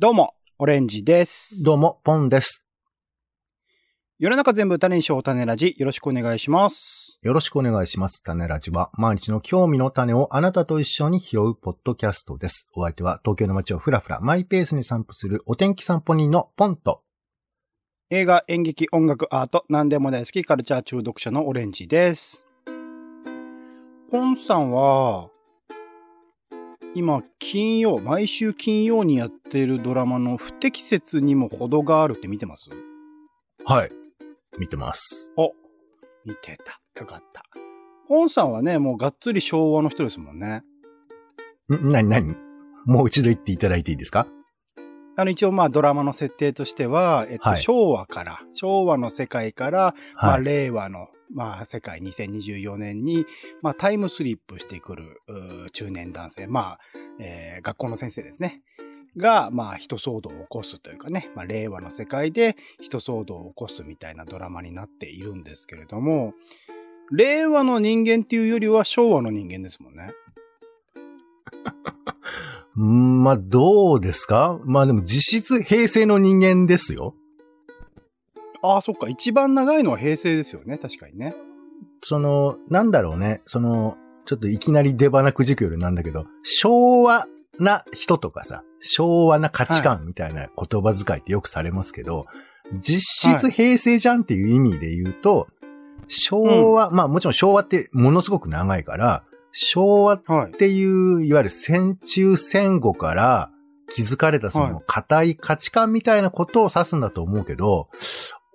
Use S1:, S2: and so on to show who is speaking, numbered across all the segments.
S1: どうも、オレンジです。
S2: どうも、ポンです。
S1: 世の中全部種にしよう種ラジ、よろしくお願いします。
S2: よろしくお願いします。種ラジは、毎日の興味の種をあなたと一緒に拾うポッドキャストです。お相手は、東京の街をふらふら、マイペースに散歩するお天気散歩人のポンと、
S1: 映画、演劇、音楽、アート、何でも大好きカルチャー中毒者のオレンジです。ポンさんは、今、金曜、毎週金曜にやっているドラマの不適切にも程があるって見てます？
S2: はい。見てます。
S1: お、見てた。よかった。ポンさんはね、もうがっつり昭和の人ですもんね。
S2: ん、なになに？もう一度言っていただいていいですか？
S1: あの、一応まあドラマの設定としては、えっと、
S2: はい
S1: 昭和から、昭和の世界から、まあ
S2: はい。
S1: 令和の、まあ世界2024年に、まあタイムスリップしてくる、中年男性、まあ、えー学校の先生ですね。が、まあ人騒動を起こすというかね、まあ令和の世界で人騒動を起こすみたいなドラマになっているんですけれども、令和の人間っていうよりは昭和の人間ですもんね。
S2: まあ、どうですか？まあでも実質平成の人間ですよ。
S1: ああ、そっか。一番長いのは平成ですよね。確かにね。
S2: その、なんだろうね。その、ちょっといきなり出花くじくよりなんだけど、昭和な人とかさ、昭和な価値観みたいな言葉遣いってよくされますけど、実質平成じゃんっていう意味で言うと、昭和、まあもちろん昭和ってものすごく長いから、昭和っ
S1: はい。
S2: ていう、いわゆる戦中戦後から築かれたそ
S1: はい
S2: の固い価値観みたいなことを指すんだと思うけど、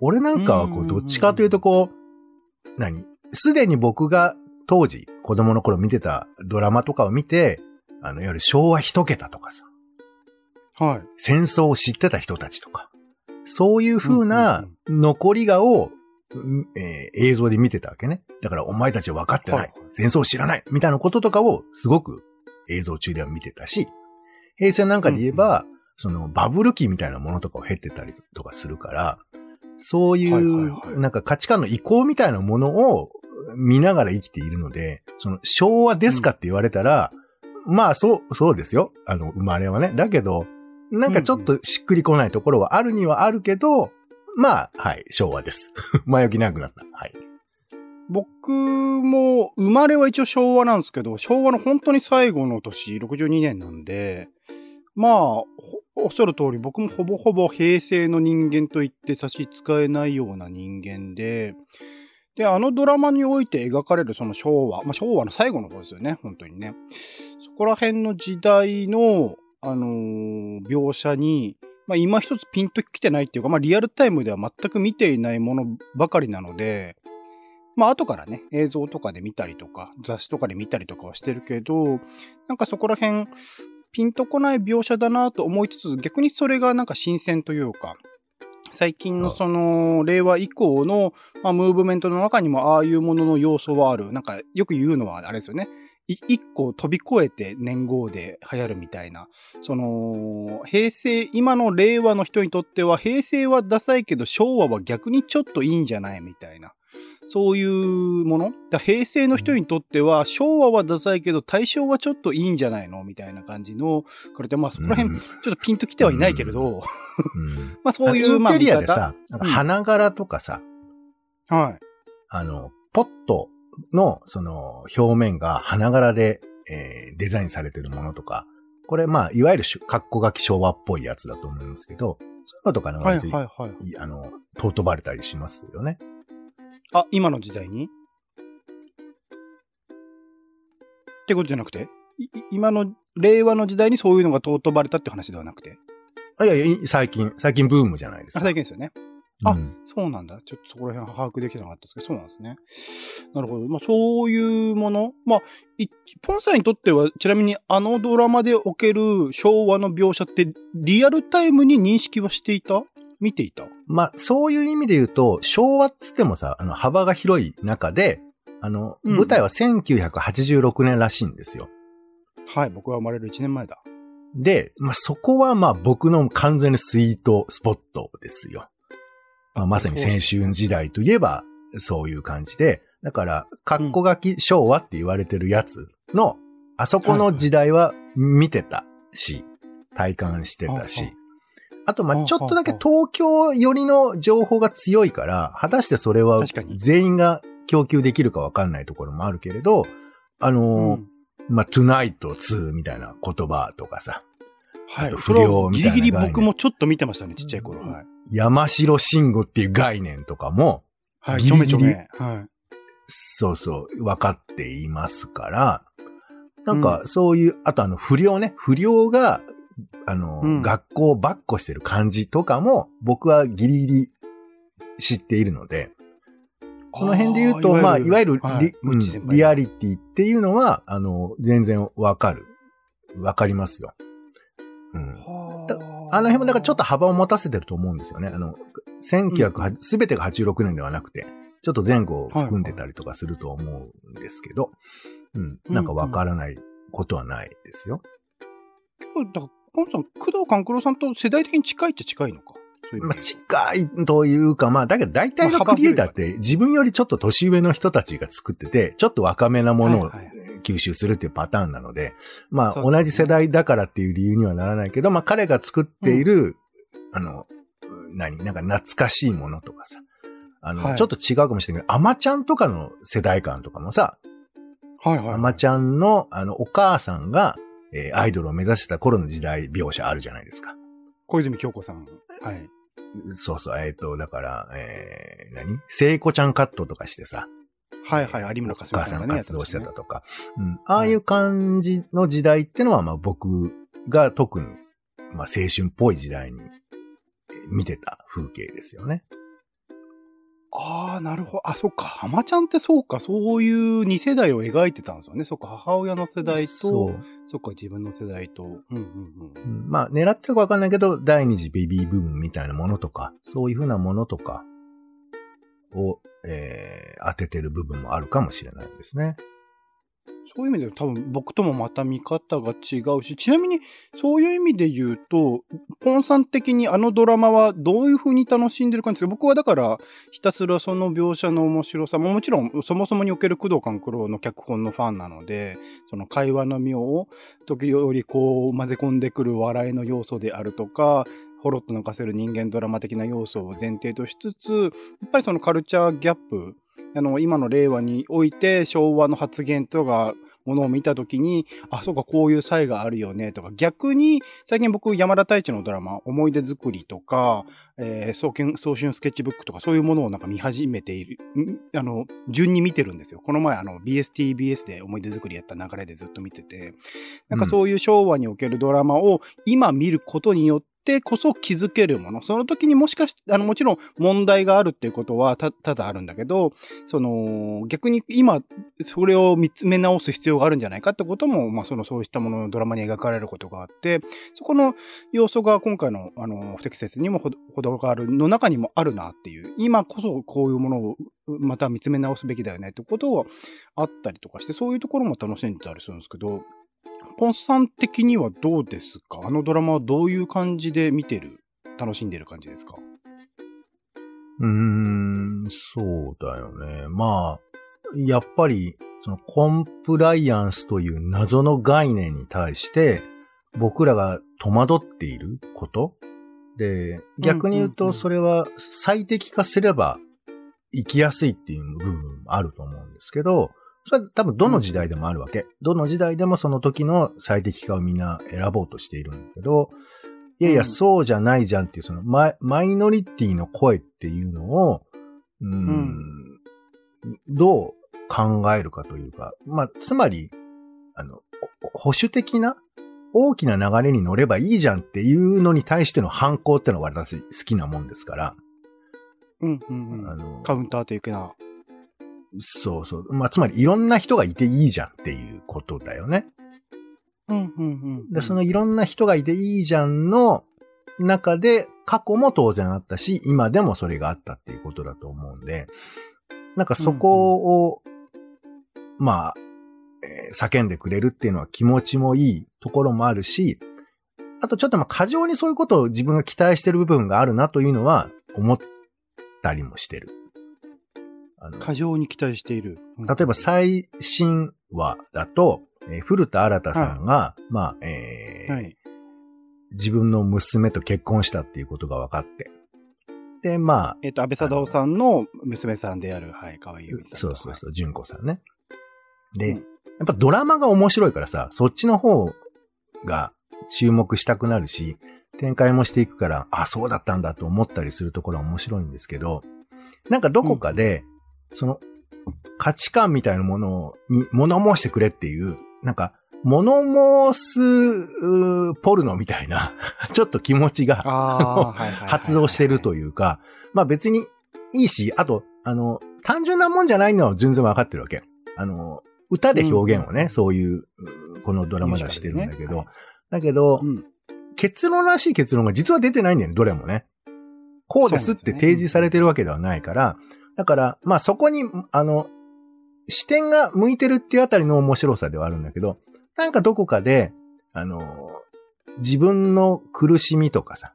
S2: 俺なんかはこう、
S1: うん
S2: どっちかというとこう、何？すでに僕が当時子供の頃見てたドラマとかを見て、あの、いわゆる昭和一桁とかさ、
S1: はい。
S2: 戦争を知ってた人たちとか、そういう風な残りがを、うんえー映像で見てたわけね。だからお前たちは分かってない。
S1: はい
S2: 戦争を知らない。みたいなこととかをすごく映像中では見てたし、平成なんかで言えば、そのバブル期みたいなものとかを経てたりとかするから、そうい
S1: うはい
S2: なんか価値観の移行みたいなものを見ながら生きているので、その昭和ですかって言われたら、まあそう、そうですよ。あの、生まれはね。だけど、なんかちょっとしっくりこないところはあるにはあるけど、まあ、はい、昭和です。前置きなくなった。はい。
S1: 僕も、生まれは一応昭和なんですけど、昭和の本当に最後の年、62年なんで、まあ、おっしゃる通り、僕もほぼほぼ平成の人間と言って差し支えないような人間で、で、あのドラマにおいて描かれるその昭和、まあ昭和の最後の方ですよね、本当にね。そこら辺の時代の、あのー描写に、まあ今一つピンときてないっていうか、まあリアルタイムでは全く見ていないものばかりなので、まあ後からね、映像とかで見たりとか、雑誌とかで見たりとかはしてるけど、なんかそこら辺、ピンとこない描写だなと思いつつ、逆にそれがなんか新鮮というか、最近のその、令和以降の、まあ、ムーブメントの中にもああいうものの要素はある。なんかよく言うのはあれですよね。い一個飛び越えて年号で流行るみたいな。その、平成、今の令和の人にとっては、平成はダサいけど昭和は逆にちょっといいんじゃないみたいな。そういうもの？だ平成の人にとっては、昭和はダサいけど、大正はちょっといいんじゃないの？みたいな感じの、これでまあそこら辺、
S2: うん
S1: ちょっとピンときてはいないけれど、
S2: うん。
S1: まあそういう、まあ
S2: インテリアでさ、花柄とかさ、
S1: はい。
S2: あの、ポットの、その、表面が花柄で、えーデザインされてるものとか、これ、まあ、いわゆる格好書き昭和っぽいやつだと思いますけど、そういうのとかね、
S1: はい
S2: 割と
S1: はいはい。
S2: いあの、尊ばれたりしますよね。
S1: あ、今の時代に？ってことじゃなくて？今の、令和の時代にそういうのが尊ばれたって話ではなくて？
S2: あいやいやい、最近、最近ブームじゃないです
S1: あ、
S2: か。
S1: 最近ですよね。あ
S2: うん
S1: そうなんだ。ちょっとそこら辺把握できてなかったですけど、そうなんですね。なるほど。まあ、そういうもの？まあ、いポンさんにとっては、ちなみにあのドラマでおける昭和の描写って、リアルタイムに認識はしていた？見ていた。
S2: まあ、そういう意味で言うと、昭和っつってもさ、あの、幅が広い中で、あの、
S1: うん。
S2: 舞台は1986年らしいんですよ。
S1: はい、僕が生まれる1年前だ。
S2: で、まあ、そこはまあ僕の完全にスイートスポットですよ。まあ、まさに青春時代といえば、そういう感じで、だから、格好書き昭和って言われてるやつの、あそこの時代は見てたし、体感してたし、あと、まちょっとだけ東京寄りの情報が強いから、果たしてそれは全員が供給できるかわかんないところもあるけれど、あのー
S1: うん
S2: まあ、tonight 2みたいな言葉とかさ、
S1: はい。
S2: 不良みたいな
S1: はギリギリ僕もちょっと見てましたね、ちっちゃい頃。はい。
S2: 山城慎吾っていう概念とかも、
S1: はい。
S2: ギリギリ
S1: ちょめちょめ。はい。
S2: そうそう、分かっていますから、なんか、そういう、あとあの、不良ね、不良が、あの、
S1: うん
S2: 学校をバッコしてる感じとかも、僕はギリギリ知っているので、その辺で言うと、まあ、いわゆるリ,、
S1: はい
S2: うんリアリティっていうのは、あの、全然わかる。わかりますよ。うん。だあの辺もなんかちょっと幅を持たせてると思うんですよね。あの、1908、すべてが86年ではなくて、ちょっと前後を含んでたりとかすると思うんですけど、うん。なんかわからないことはないですよ。
S1: と、だから、ポンさん、工藤官九郎さんと世代的に近いっちゃ近いのか？
S2: まあ、近いというか、まあ、だけど大体のクリエイターって自分よりちょっと年上の人たちが作ってて、ちょっと若めなものを吸収するっていうパターンなので、まあ、同じ世代だからっていう理由にはならないけど、まあ、彼が作っている、あの、何？なんか懐かしいものとかさ、あの、
S1: はい。
S2: ちょっと違うかもしれないけど、アマちゃんとかの世代感とかもさ、
S1: はいはいはい。
S2: アマちゃんの、あの、お母さんが、えーアイドルを目指してた頃の時代描写あるじゃないですか。
S1: 小泉京子さん。はい。
S2: そうそう、えっ、と、だから、えー、何？聖子ちゃんカットとかしてさ、
S1: はいはい。有村
S2: お
S1: 架純
S2: 母さん
S1: さんがね、
S2: 活動してたとか、うん。ああいう感じの時代ってのは、まあ僕が特に、まあ青春っぽい時代に見てた風景ですよね。
S1: ああ、なるほど。あ、そっか。浜ちゃんってそうか。そういう2世代を描いてたんですよね。そっか。母親の世代
S2: そ
S1: と
S2: う、。
S1: そっか。自分の世代と。うんうんうん。
S2: うんまあ狙ってるかわかんないけど、第二次ベビーブームみたいなものとか、そういうふうなものとかを、えー当ててる部分もあるかもしれないですね。
S1: そういう意味で多分僕ともまた見方が違うし、ちなみにそういう意味で言うと、ポンさん的にあのドラマはどういう風に楽しんでるかですけど、僕はだからひたすらその描写の面白さももちろんそもそもにおける工藤官九郎の脚本のファンなので、その会話の妙を時折こう混ぜ込んでくる笑いの要素であるとか、ほろっと抜かせる人間ドラマ的な要素を前提としつつ、やっぱりそのカルチャーギャップ、あの、今の令和において昭和の発言とか、ものを見たときに、あ、そうか、こういう際があるよね、とか、逆に、最近僕、山田太一のドラマ、思い出作りとか、えー、早春、スケッチブックとか、そういうものをなんか見始めている、ん？あの、順に見てるんですよ。この前、あの、BSTBS で思い出作りやった流れでずっと見てて、なんかそういう昭和におけるドラマを今見ることによって、こそ気づけるもの。その時にもしかして、あの、もちろん問題があるっていうことはた、ただあるんだけど、その、逆に今、それを見つめ直す必要があるんじゃないかってことも、まあ、その、そうしたもののドラマに描かれることがあって、そこの要素が今回の、あの、不適切にもほどほどがあるの中にもあるなっていう、今こそこういうものをまた見つめ直すべきだよねってことはあったりとかして、そういうところも楽しんでたりするんですけど、ポンさん的にはどうですか？あのドラマはどういう感じで見てる？楽しんでる感じですか？
S2: うーん、そうだよね。まあ、やっぱり、そのコンプライアンスという謎の概念に対して、僕らが戸惑っていること？で、逆に言うと、それは最適化すれば生きやすいっていう部分もあると思うんですけど、それは多分どの時代でもあるわけ。どの時代でもその時の最適化をみんな選ぼうとしているんだけど、いやいや、
S1: うん
S2: そうじゃないじゃんっていう、そのマイマイノリティの声っていうのを、うーん、
S1: うん
S2: どう考えるかというか、まあ、つまり、あの、お保守的な大きな流れに乗ればいいじゃんっていうのに対しての反抗ってのは私好きなもんですから、
S1: うんうんうん。
S2: あの、
S1: カウンターというかな。
S2: そうそう。まあ、つまりいろんな人がいていいじゃんっていうことだよね。
S1: うんうんうん。
S2: で、そのいろんな人がいていいじゃんの中で過去も当然あったし、今でもそれがあったっていうことだと思うんで、なんかそこを、まあ、えー叫んでくれるっていうのは気持ちもいいところもあるし、あとちょっとまあ過剰にそういうことを自分が期待してる部分があるなというのは思ったりもしてる。
S1: 過剰に期待している。うん
S2: 例えば最新話だと、えー古田新太さんが、まあ、えー
S1: はい。
S2: 自分の娘と結婚したっていうことが分かって。で、まあ、
S1: えっ、と、安倍貞夫さんの娘さんである、はい、河合由美さんと。
S2: そうそうそう、純子さんね。
S1: う
S2: で、
S1: ん
S2: やっぱドラマが面白いからさ、そっちの方が注目したくなるし、展開もしていくから、あ、そうだったんだと思ったりするところは面白いんですけど、なんかどこかで、その価値観みたいなものに物申してくれっていう、なんか物申すポルノみたいな、ちょっと気持ちが。発動してるというか、まあ別にいいし、あと、あの、単純なもんじゃないのは全然わかってるわけ。あの、歌で表現をね、
S1: うん
S2: そういう、うこのドラマではしてるんだけど、
S1: ミュージカルでね
S2: だけど、
S1: うん。
S2: 結論らしい結論が実は出てないんだよね、どれもね。こうですって提示されてるわけではないから、だから、まあそこに、あの、視点が向いてるっていうあたりの面白さではあるんだけど、なんかどこかで、あの、自分の苦しみとかさ、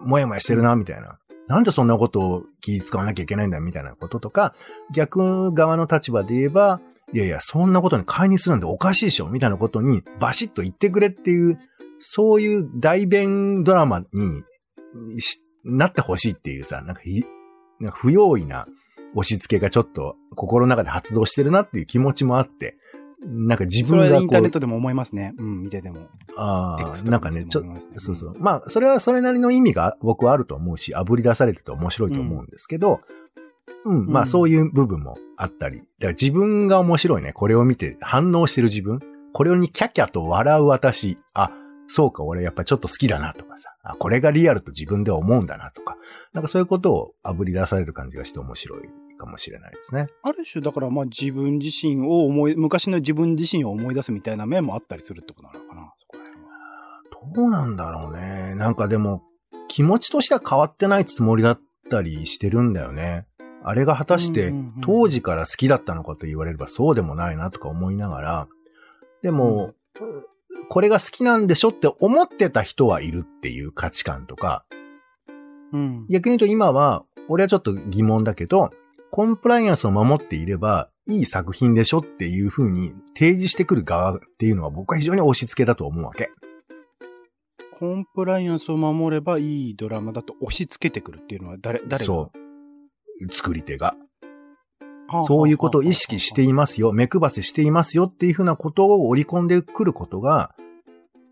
S2: もやもやしてるな、みたいな。なんでそんなことを気使わなきゃいけないんだ、みたいなこととか、逆側の立場で言えば、いやいや、そんなことに介入するなんておかしいでしょ、みたいなことにバシッと言ってくれっていう、そういう代弁ドラマになってほしいっていうさ、なんか不用意な押し付けがちょっと心の中で発動してるなっていう気持ちもあって、なんか自分がこう、
S1: インターネットでも思いますね。うん、見てても。
S2: ああ、
S1: と
S2: なんかね、ちょ
S1: 見てても思いますね
S2: そうそう。まあ、それはそれなりの意味が僕はあると思うし、炙り出されてて面白いと思うんですけど、うん、まあ
S1: うん
S2: そういう部分もあったり。だから自分が面白いね。これを見て反応してる自分。これにキャキャと笑う私。あ、そうか、俺やっぱちょっと好きだなとかさ。あ、これがリアルと自分では思うんだなとか。なんかそういうことを炙り出される感じがして面白いかもしれないですね。
S1: ある種、だからまあ自分自身を思い、昔の自分自身を思い出すみたいな面もあったりするってことなのかな、そこら辺は。
S2: どうなんだろうね。なんかでも、気持ちとしては変わってないつもりだったりしてるんだよね。あれが果たして当時から好きだったのかと言われればそうでもないなとか思いながら、でも、これが好きなんでしょって思ってた人はいるっていう価値観とか、
S1: うん。
S2: 逆に言うと今は、俺はちょっと疑問だけど、コンプライアンスを守っていれば、いい作品でしょっていう風に提示してくる側っていうのは僕は非常に押し付けだと思うわけ。
S1: コンプライアンスを守ればいいドラマだと押し付けてくるっていうのは誰、誰が？
S2: そう。作り手が。
S1: はあ
S2: そういうことを意識していますよ、目配せしていますよっていうふうなことを織り込んでくることが、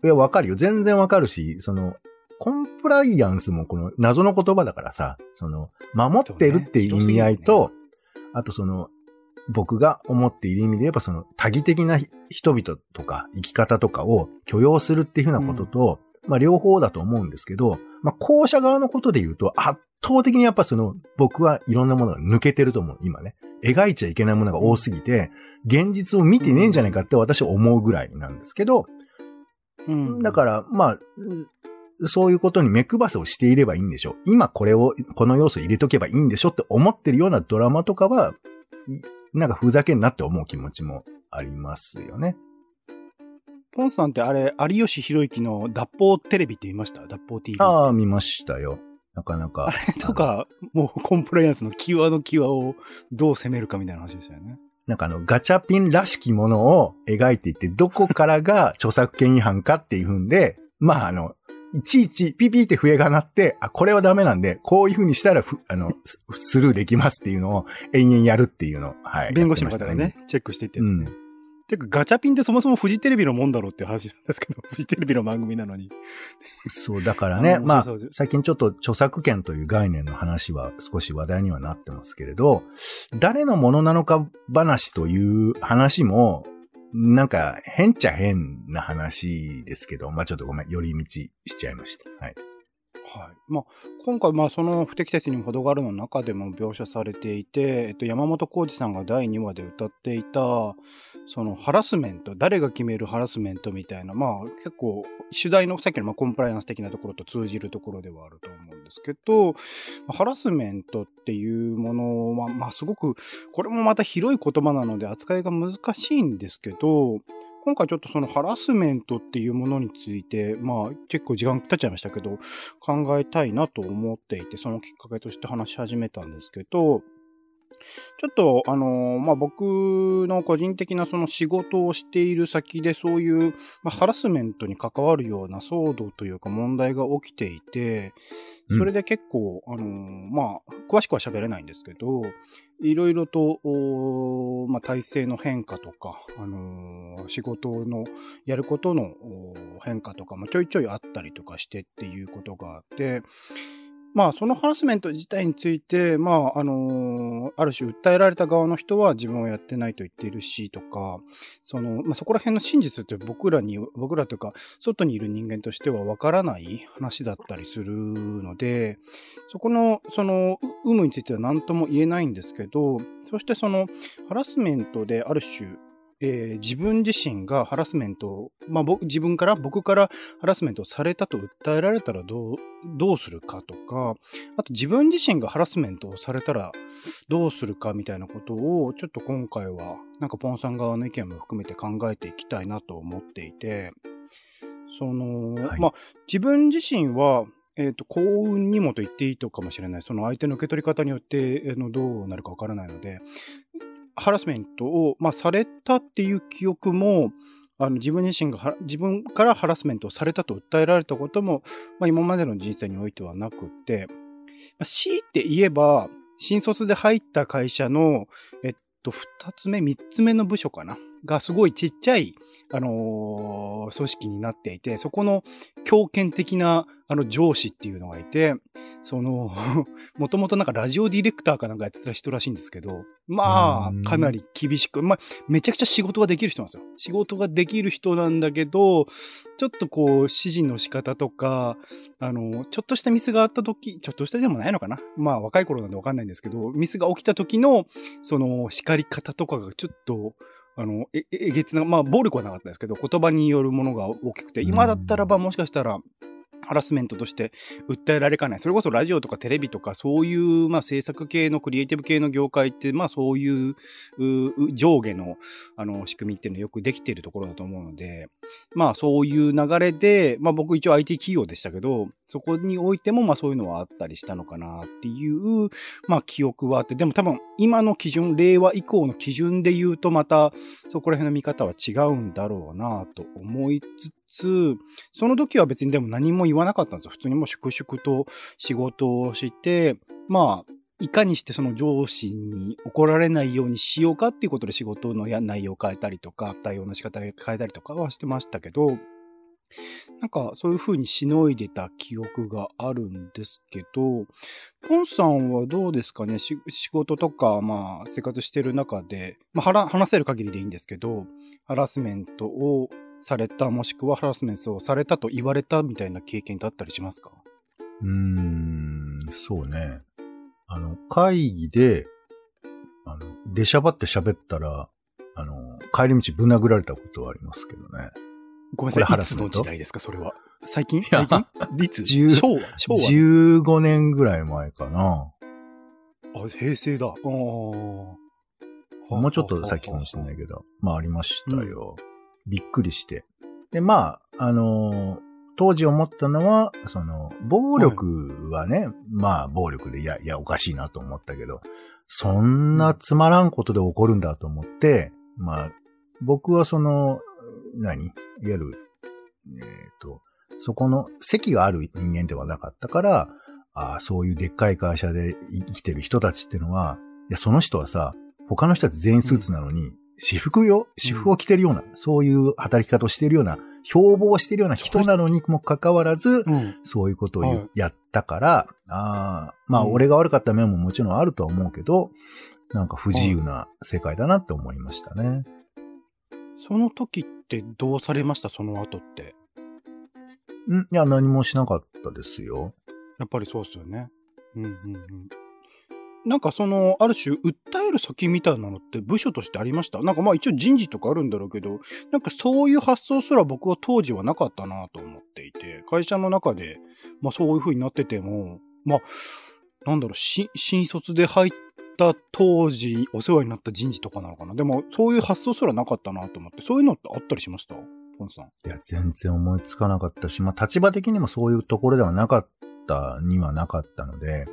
S2: いや、わかるよ。全然わかるし、その、コンプライアンスもこの謎の言葉だからさ、その、守ってるっていう意味合いと、あとその、僕が思っている意味で言えば、その、多義的な人々とか生き方とかを許容するっていうふうなことと、まあ両方だと思うんですけど、まあ後者側のことで言うと、圧倒的にやっぱその、僕はいろんなものが抜けてると思う、今ね。描いちゃいけないものが多すぎて、現実を見てねえんじゃないかって私は思うぐらいなんですけど、
S1: うん。
S2: だから、まあ、そういうことに目配せをしていればいいんでしょ。今これを、この要素入れとけばいいんでしょって思ってるようなドラマとかは、いなんかふざけんなって思う気持ちもありますよね。
S1: ポンさんってあれ、有吉弘行の脱法テレビって見ました？脱法 TV。
S2: ああ、見ましたよ。なかなか。
S1: とか、もうコンプライアンスの際の際をどう攻めるかみたいな話ですよね。
S2: なんかあの、ガチャピンらしきものを描いていって、どこからが著作権違反かっていうんで、まああの、いちいちピピって笛が鳴って、あ、これはダメなんで、こういう風にしたらふ、あの、ススルーできますっていうのを延々やるっていうのを、はい。
S1: 弁護士の方がね、チェックしていってやつね。
S2: う
S1: てか、ガチャピンってそもそもフジテレビのもんだろうっていう話なんですけど、フジテレビの番組なのに。
S2: そう、だからね、まあ最近ちょっと著作権という概念の話は少し話題にはなってますけれど、誰のものなのか話という話も、なんか変っちゃ変な話ですけど、まあちょっとごめん、寄り道しちゃいました。はい。
S1: はい。まあ、今回、まあ、その不適切にも程があるの中でも描写されていて、えっと、山本浩二さんが第2話で歌っていた、そのハラスメント、誰が決めるハラスメントみたいな、まあ、結構、主題のさっきのまコンプライアンス的なところと通じるところではあると思うんですけど、ハラスメントっていうものは、まあ、すごく、これもまた広い言葉なので扱いが難しいんですけど、今回ちょっとそのハラスメントっていうものについて、まあ結構時間経っちゃいましたけど、考えたいなと思っていて、そのきっかけとして話し始めたんですけど、ちょっと、あのーまあ、僕の個人的なその仕事をしている先でそういう、まあ、ハラスメントに関わるような騒動というか問題が起きていて、それで結構、あのーまあ、詳しくは喋れないんですけど、いろいろと、まあ、体制の変化とか、あのー仕事のやることの変化とかもちょいちょいあったりとかしてっていうことがあって、まあ、そのハラスメント自体について、まあ、あのーある種訴えられた側の人は自分はやってないと言っているし、とか、その、まあ、そこら辺の真実って僕らに、僕らというか、外にいる人間としてはわからない話だったりするので、そこの、その、有無については何とも言えないんですけど、そしてその、ハラスメントである種、えー自分自身がハラスメントを、まあ、僕、自分から、僕からハラスメントをされたと訴えられたらどう、どうするかとか、あと自分自身がハラスメントをされたらどうするかみたいなことを、ちょっと今回は、なんかポンさん側の意見も含めて考えていきたいなと思っていて、その、
S2: はい
S1: まあ、自分自身は、えっ、と、幸運にもと言っていいとかもしれない。その相手の受け取り方によって、えーのどうなるかわからないので、ハラスメントを、まあ、されたっていう記憶も、あの、自分自身が、自分からハラスメントをされたと訴えられたことも、まあ、今までの人生においてはなくて、まあ、強いて言えば、新卒で入った会社の、えっと、二つ目、三つ目の部署かな。がすごいちっちゃい、あのー組織になっていて、そこの強権的な、あの、上司っていうのがいて、その、もともとなんかラジオディレクターかなんかやってた人らしいんですけど、ま
S2: うん
S1: あ、かなり厳しく、まあ、めちゃくちゃ仕事ができる人なんですよ。仕事ができる人なんだけど、ちょっとこう、指示の仕方とか、あの、ちょっとしたミスがあった時、ちょっとしたでもないのかなまあ、若い頃なんでわかんないんですけど、ミスが起きた時の、その、叱り方とかがちょっと、あの、え、えげつな、まあ、暴力はなかったですけど、言葉によるものが大きくて、今だったらばもしかしたら、ハラスメントとして訴えられかない。それこそラジオとかテレビとかそういう、まあ制作系のクリエイティブ系の業界って、まあそういう、う上下の、あの、仕組みっていうのよくできているところだと思うので、まあそういう流れで、まあ僕一応 IT 企業でしたけど、そこにおいてもまあそういうのはあったりしたのかなっていう、まあ記憶はあって、でも多分今の基準、令和以降の基準で言うとまたそこら辺の見方は違うんだろうなと思いつつ、その時は別にでも何も言わなかったんですよ。普通にもう粛々と仕事をして、まあ、いかにしてその上司に怒られないようにしようかっていうことで仕事の内容を変えたりとか、対応の仕方を変えたりとかはしてましたけど、なんかそういう風にしのいでた記憶があるんですけど、ポンさんはどうですかね？仕事とか、まあ生活してる中で、まあ話せる限りでいいんですけど、ハラスメントをされた、もしくはハラスメントをされたと言われたみたいな経験ってあったりしますか？
S2: うーん、そうね。あの、会議で、あの、出しゃばって喋ったら、あの、帰り道ぶん殴られたことはありますけどね。
S1: ごめんなさい。いつの
S2: ラスメント？
S1: 時代ですか、それは？最近？
S2: や
S1: 最近？いつ
S2: ？10
S1: 昭和？昭和
S2: ？15年ぐらい前かな。
S1: あ、平成だ。ああ。
S2: もうちょっと先かもしれないけど、まあありましたよ。びっくりして。で、まあ、あのー当時思ったのは、その、暴力はね、まあ暴力で、いや、いや、おかしいなと思ったけど、そんなつまらんことで起こるんだと思って、まあ、僕はその、何？いわゆる、えっ、と、そこの席がある人間ではなかったから、ああ、そういうでっかい会社で生きてる人たちっていうのは、いや、その人はさ、他の人たち全員スーツなのに、私服よ、私服を着てるような、そういう働き方をしてるような、標榜してるような人なのにもかかわらず、
S1: うん。
S2: そういうことをやったから、ああ、まあ、
S1: うん
S2: 俺が悪かった面ももちろんあるとは思うけど、なんか不自由な世界だなって思いましたね。
S1: その時ってどうされました？その後って。
S2: んいや、何もしなかったですよ。
S1: やっぱりそうっすよね。うんうんうん。なんかその、ある種、訴える先みたいなのって部署としてありました？なんかまあ一応人事とかあるんだろうけど、なんかそういう発想すら僕は当時はなかったなと思っていて、会社の中で、まあそういう風になってても、まあ、なんだろう、新卒で入った当時お世話になった人事とかなのかな？でもそういう発想すらなかったなと思って、そういうのってあったりしました？ポンさん。
S2: いや、全然思いつかなかったし、まあ、立場的にもそういうところではなかったにはなかったので、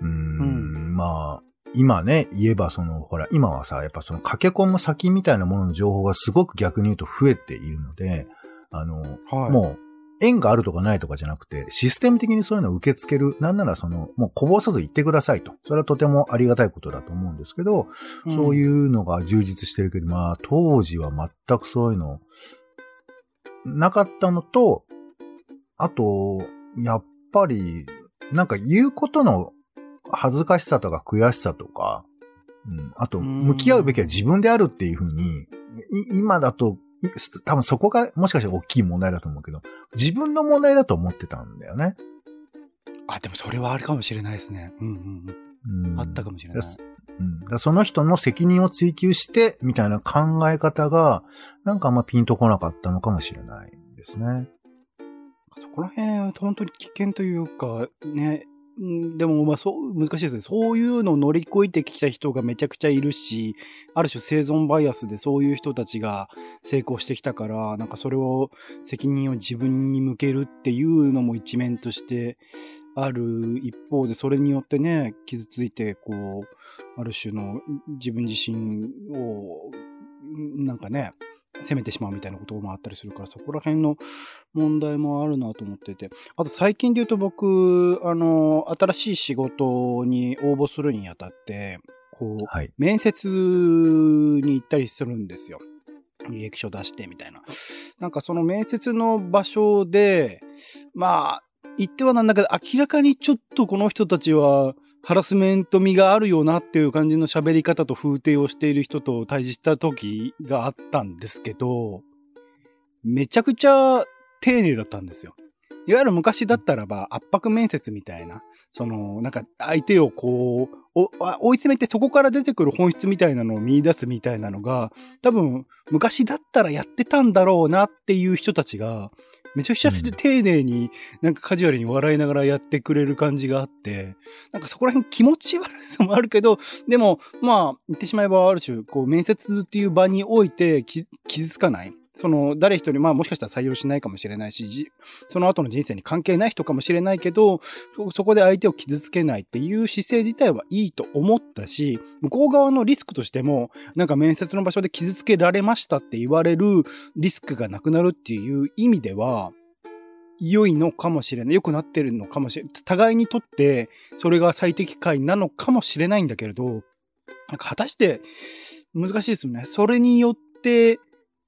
S2: うーん、
S1: うん
S2: まあ、今ね、言えばその、ほら、今はさ、やっぱその駆け込む先みたいなものの情報がすごく逆に言うと増えているので、あの、
S1: はい。
S2: もう、縁があるとかないとかじゃなくて、システム的にそういうのを受け付ける。なんならその、もうこぼさず言ってくださいと。それはとてもありがたいことだと思うんですけど、
S1: うん、
S2: そういうのが充実してるけど、まあ、当時は全くそういうの、なかったのと、あと、やっぱり、なんか言うことの恥ずかしさとか悔しさとか、うん、あと、
S1: うん
S2: 向き合うべきは自分であるっていうふうに、い今だと、い多分そこがもしかしたら大きい問題だと思うけど、自分の問題だと思ってたんだよね。
S1: あ、でもそれはあるかもしれないですね。うんうん
S2: うん
S1: うん。あったかもしれない。
S2: うん、だその人の責任を追求して、みたいな考え方が、なんかあんまピンとこなかったのかもしれないですね。
S1: そこら辺、本当に危険というか、ね、うんでも、まあ、そう、難しいですね。そういうのを乗り越えてきた人がめちゃくちゃいるし、ある種生存バイアスでそういう人たちが成功してきたから、なんかそれを、責任を自分に向けるっていうのも一面としてある一方で、それによってね、傷ついて、こう、ある種の自分自身を、なんかね、責めてしまうみたいなこともあったりするから、そこら辺の問題もあるなと思ってて。あと最近で言うと僕、あの、新しい仕事に応募するにあたって、こう、
S2: はい。
S1: 面接に行ったりするんですよ。履歴書出してみたいな。なんかその面接の場所で、まあ、言ってはなんだけど、明らかにちょっとこの人たちは、ハラスメント味があるよなっていう感じの喋り方と風景をしている人と対峙した時があったんですけど、めちゃくちゃ丁寧だったんですよ。いわゆる昔だったらば圧迫面接みたいな、その、なんか相手をこう、おあ追い詰めてそこから出てくる本質みたいなのを見出すみたいなのが、多分昔だったらやってたんだろうなっていう人たちが、めちゃくちゃ
S2: うん
S1: 丁寧に、なんかカジュアルに笑いながらやってくれる感じがあって、なんかそこら辺気持ち悪さもあるけど、でも、まあ、言ってしまえばある種、こう、面接っていう場においてき傷つかない。その、誰一人、まあもしかしたら採用しないかもしれないし、その後の人生に関係ない人かもしれないけど、そこで相手を傷つけないっていう姿勢自体はいいと思ったし、向こう側のリスクとしても、なんか面接の場所で傷つけられましたって言われるリスクがなくなるっていう意味では、良いのかもしれない。良くなってるのかもしれない。互いにとって、それが最適解なのかもしれないんだけれど、なんか果たして、難しいですよね。それによって、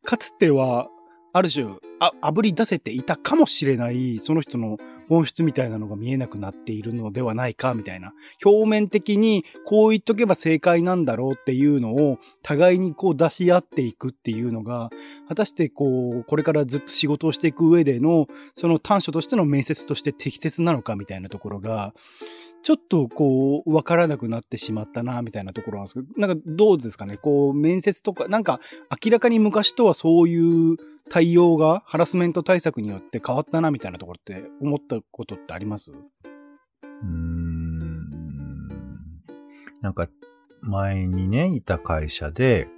S1: かつては、ある種、あ、炙り出せていたかもしれない、その人の本質みたいなのが見えなくなっているのではないか、みたいな。表面的に、こう言っとけば正解なんだろうっていうのを、互いにこう出し合っていくっていうのが、果たしてこう、これからずっと仕事をしていく上での、その短所としての面接として適切なのかみたいなところが、ちょっとこう、わからなくなってしまったな、みたいなところなんですけど、なんかどうですかねこう、面接とか、なんか明らかに昔とはそういう対応がハラスメント対策によって変わったな、みたいなところって思ったことってあります？
S2: うーん。なんか、前にね、いた会社で、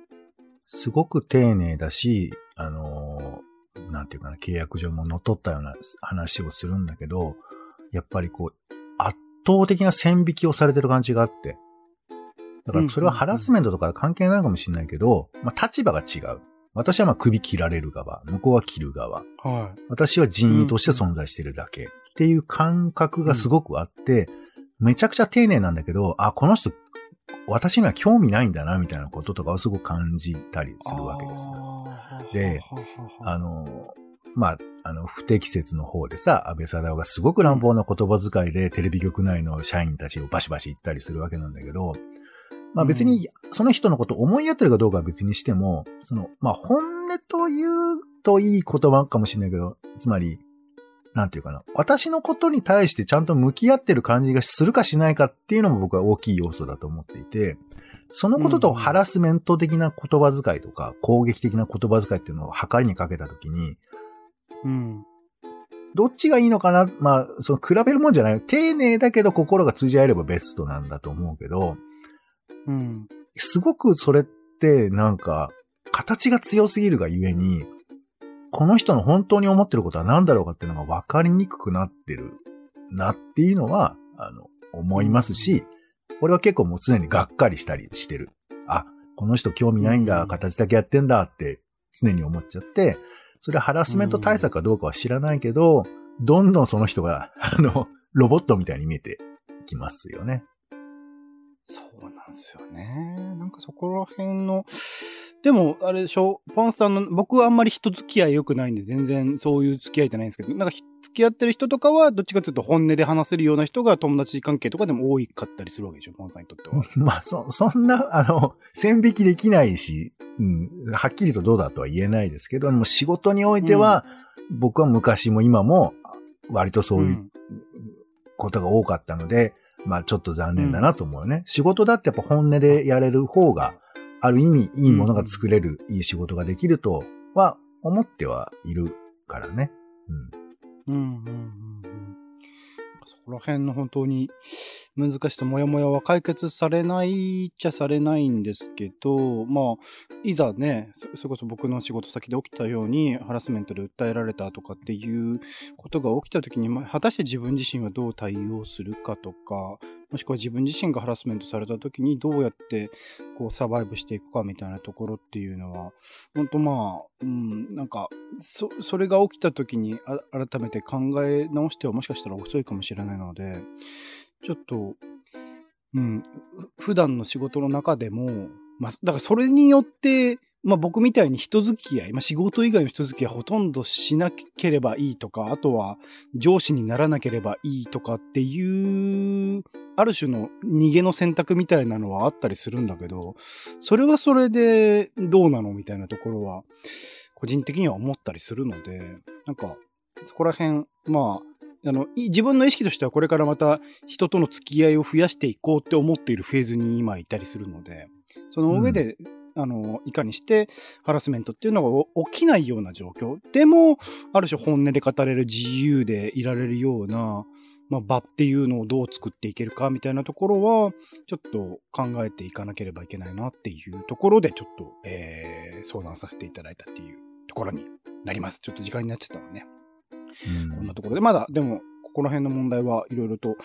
S2: すごく丁寧だし、あのーなんていうかな、契約上も乗っ取ったような話をするんだけど、やっぱりこう、圧倒的な線引きをされてる感じがあって。だからそれはハラスメントとか関係ないかもしれないけど、まあ立場が違う。私はまあ首切られる側、向こうは切る側。
S1: は
S2: 私は人員として存在してるだけ。っていう感覚がすごくあって、めちゃくちゃ丁寧なんだけど、あ、この人、私には興味ないんだな、みたいなこととかをすごく感じたりするわけですよ。で、あの、まあ、あの、不適切の方でさ、安倍貞夫がすごく乱暴な言葉遣いでテレビ局内の社員たちをバシバシ言ったりするわけなんだけど、まあ別にその人のことを思いやってるかどうかは別にしても、その、まあ本音と言うといい言葉かもしれないけど、つまり、なんていうかな。私のことに対してちゃんと向き合ってる感じがするかしないかっていうのも僕は大きい要素だと思っていて、そのこととハラスメント的な言葉遣いとか、攻撃的な言葉遣いっていうのを測りにかけたときに、
S1: うん。
S2: どっちがいいのかな？まあ、その比べるもんじゃない。丁寧だけど心が通じ合えればベストなんだと思うけど、
S1: うん。
S2: すごくそれってなんか、形が強すぎるがゆえに、この人の本当に思ってることは何だろうかっていうのが分かりにくくなってるなっていうのは、あの、思いますし、俺は結構もう常にがっかりしたりしてる。あ、この人興味ないんだ、
S1: うん
S2: 形だけやってんだって常に思っちゃって、それはハラスメント対策かどうかは知らないけど、どんどんその人が、あの、ロボットみたいに見えてきますよね。
S1: そうなんですよね。なんかそこら辺の、でも、あれでしょ、ポンさんの、僕はあんまり人付き合い良くないんで、全然そういう付き合いってないんですけど、なんかひ付き合ってる人とかは、どっちかというと本音で話せるような人が友達関係とかでも多いかったりするわけでしょ、ポンさんにとっては。
S2: まあ、そ、そんな、あの、線引きできないし、うん、はっきりとどうだとは言えないですけど、もう仕事においては、僕は昔も今も、割とそういうことが多かったので、まあちょっと残念だなと思うよね。仕事だってやっぱ本音でやれる方が、ある意味いいものが作れる、いい仕事ができるとは思ってはいるからね。うん。
S1: うん、うん、うん、うん。そこら辺の本当に難しさ、もやもやは解決されないっちゃされないんですけど、まあ、いざね、それこそ僕の仕事先で起きたように、ハラスメントで訴えられたとかっていうことが起きた時に、まあ、果たして自分自身はどう対応するかとか、もしくは自分自身がハラスメントされた時にどうやってこうサバイブしていくかみたいなところっていうのは、本当まあ、うん、なんか、そ、それが起きた時に改めて考え直してはもしかしたら遅いかもしれないので、ちょっと、うん、普段の仕事の中でも、まあ、だからそれによって、まあ僕みたいに人付き合い、まあ仕事以外の人付き合いほとんどしなければいいとか、あとは上司にならなければいいとかっていう、ある種の逃げの選択みたいなのはあったりするんだけど、それはそれでどうなのみたいなところは、個人的には思ったりするので、なんか、そこら辺、まあ、あの、い自分の意識としてはこれからまた人との付き合いを増やしていこうって思っているフェーズに今いたりするので、その上で、あの、いかにしてハラスメントっていうのがお起きないような状況。でも、ある種本音で語れる自由でいられるような、まあ、場っていうのをどう作っていけるかみたいなところは、ちょっと考えていかなければいけないなっていうところで、ちょっと、えー、相談させていただいたっていうところになります。ちょっと時間になっちゃったのね。
S2: うん
S1: こんなところで、まだ、でも、ここら辺の問題はいろいろと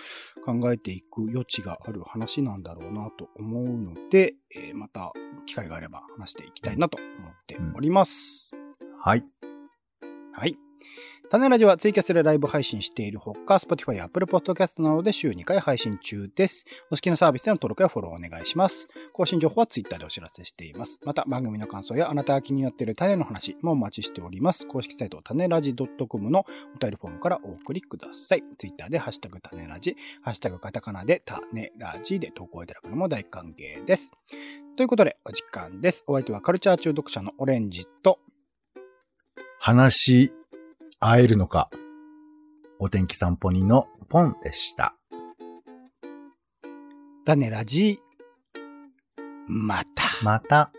S1: 考えていく余地がある話なんだろうなと思うので、えーまた機会があれば話していきたいなと思っております。
S2: はい。
S1: はい。種ラジはツイキャスでライブ配信しているほか、Spotify や Apple Podcast などで週2回配信中です。お好きなサービスでの登録やフォローお願いします。更新情報は Twitter でお知らせしています。また番組の感想やあなたが気になっている種の話もお待ちしております。公式サイト種ラジ .com のお便りフォームからお送りください。Twitter でハッシュタグ種ラジ、ハッシュタグカタカナで種ラジで投稿いただくのも大歓迎です。ということで、お時間です。お相手はカルチャー中毒者のオレンジと、
S2: 話し合えるのか？お天気散歩人のポンでした。
S1: 種ラジ、また。
S2: また。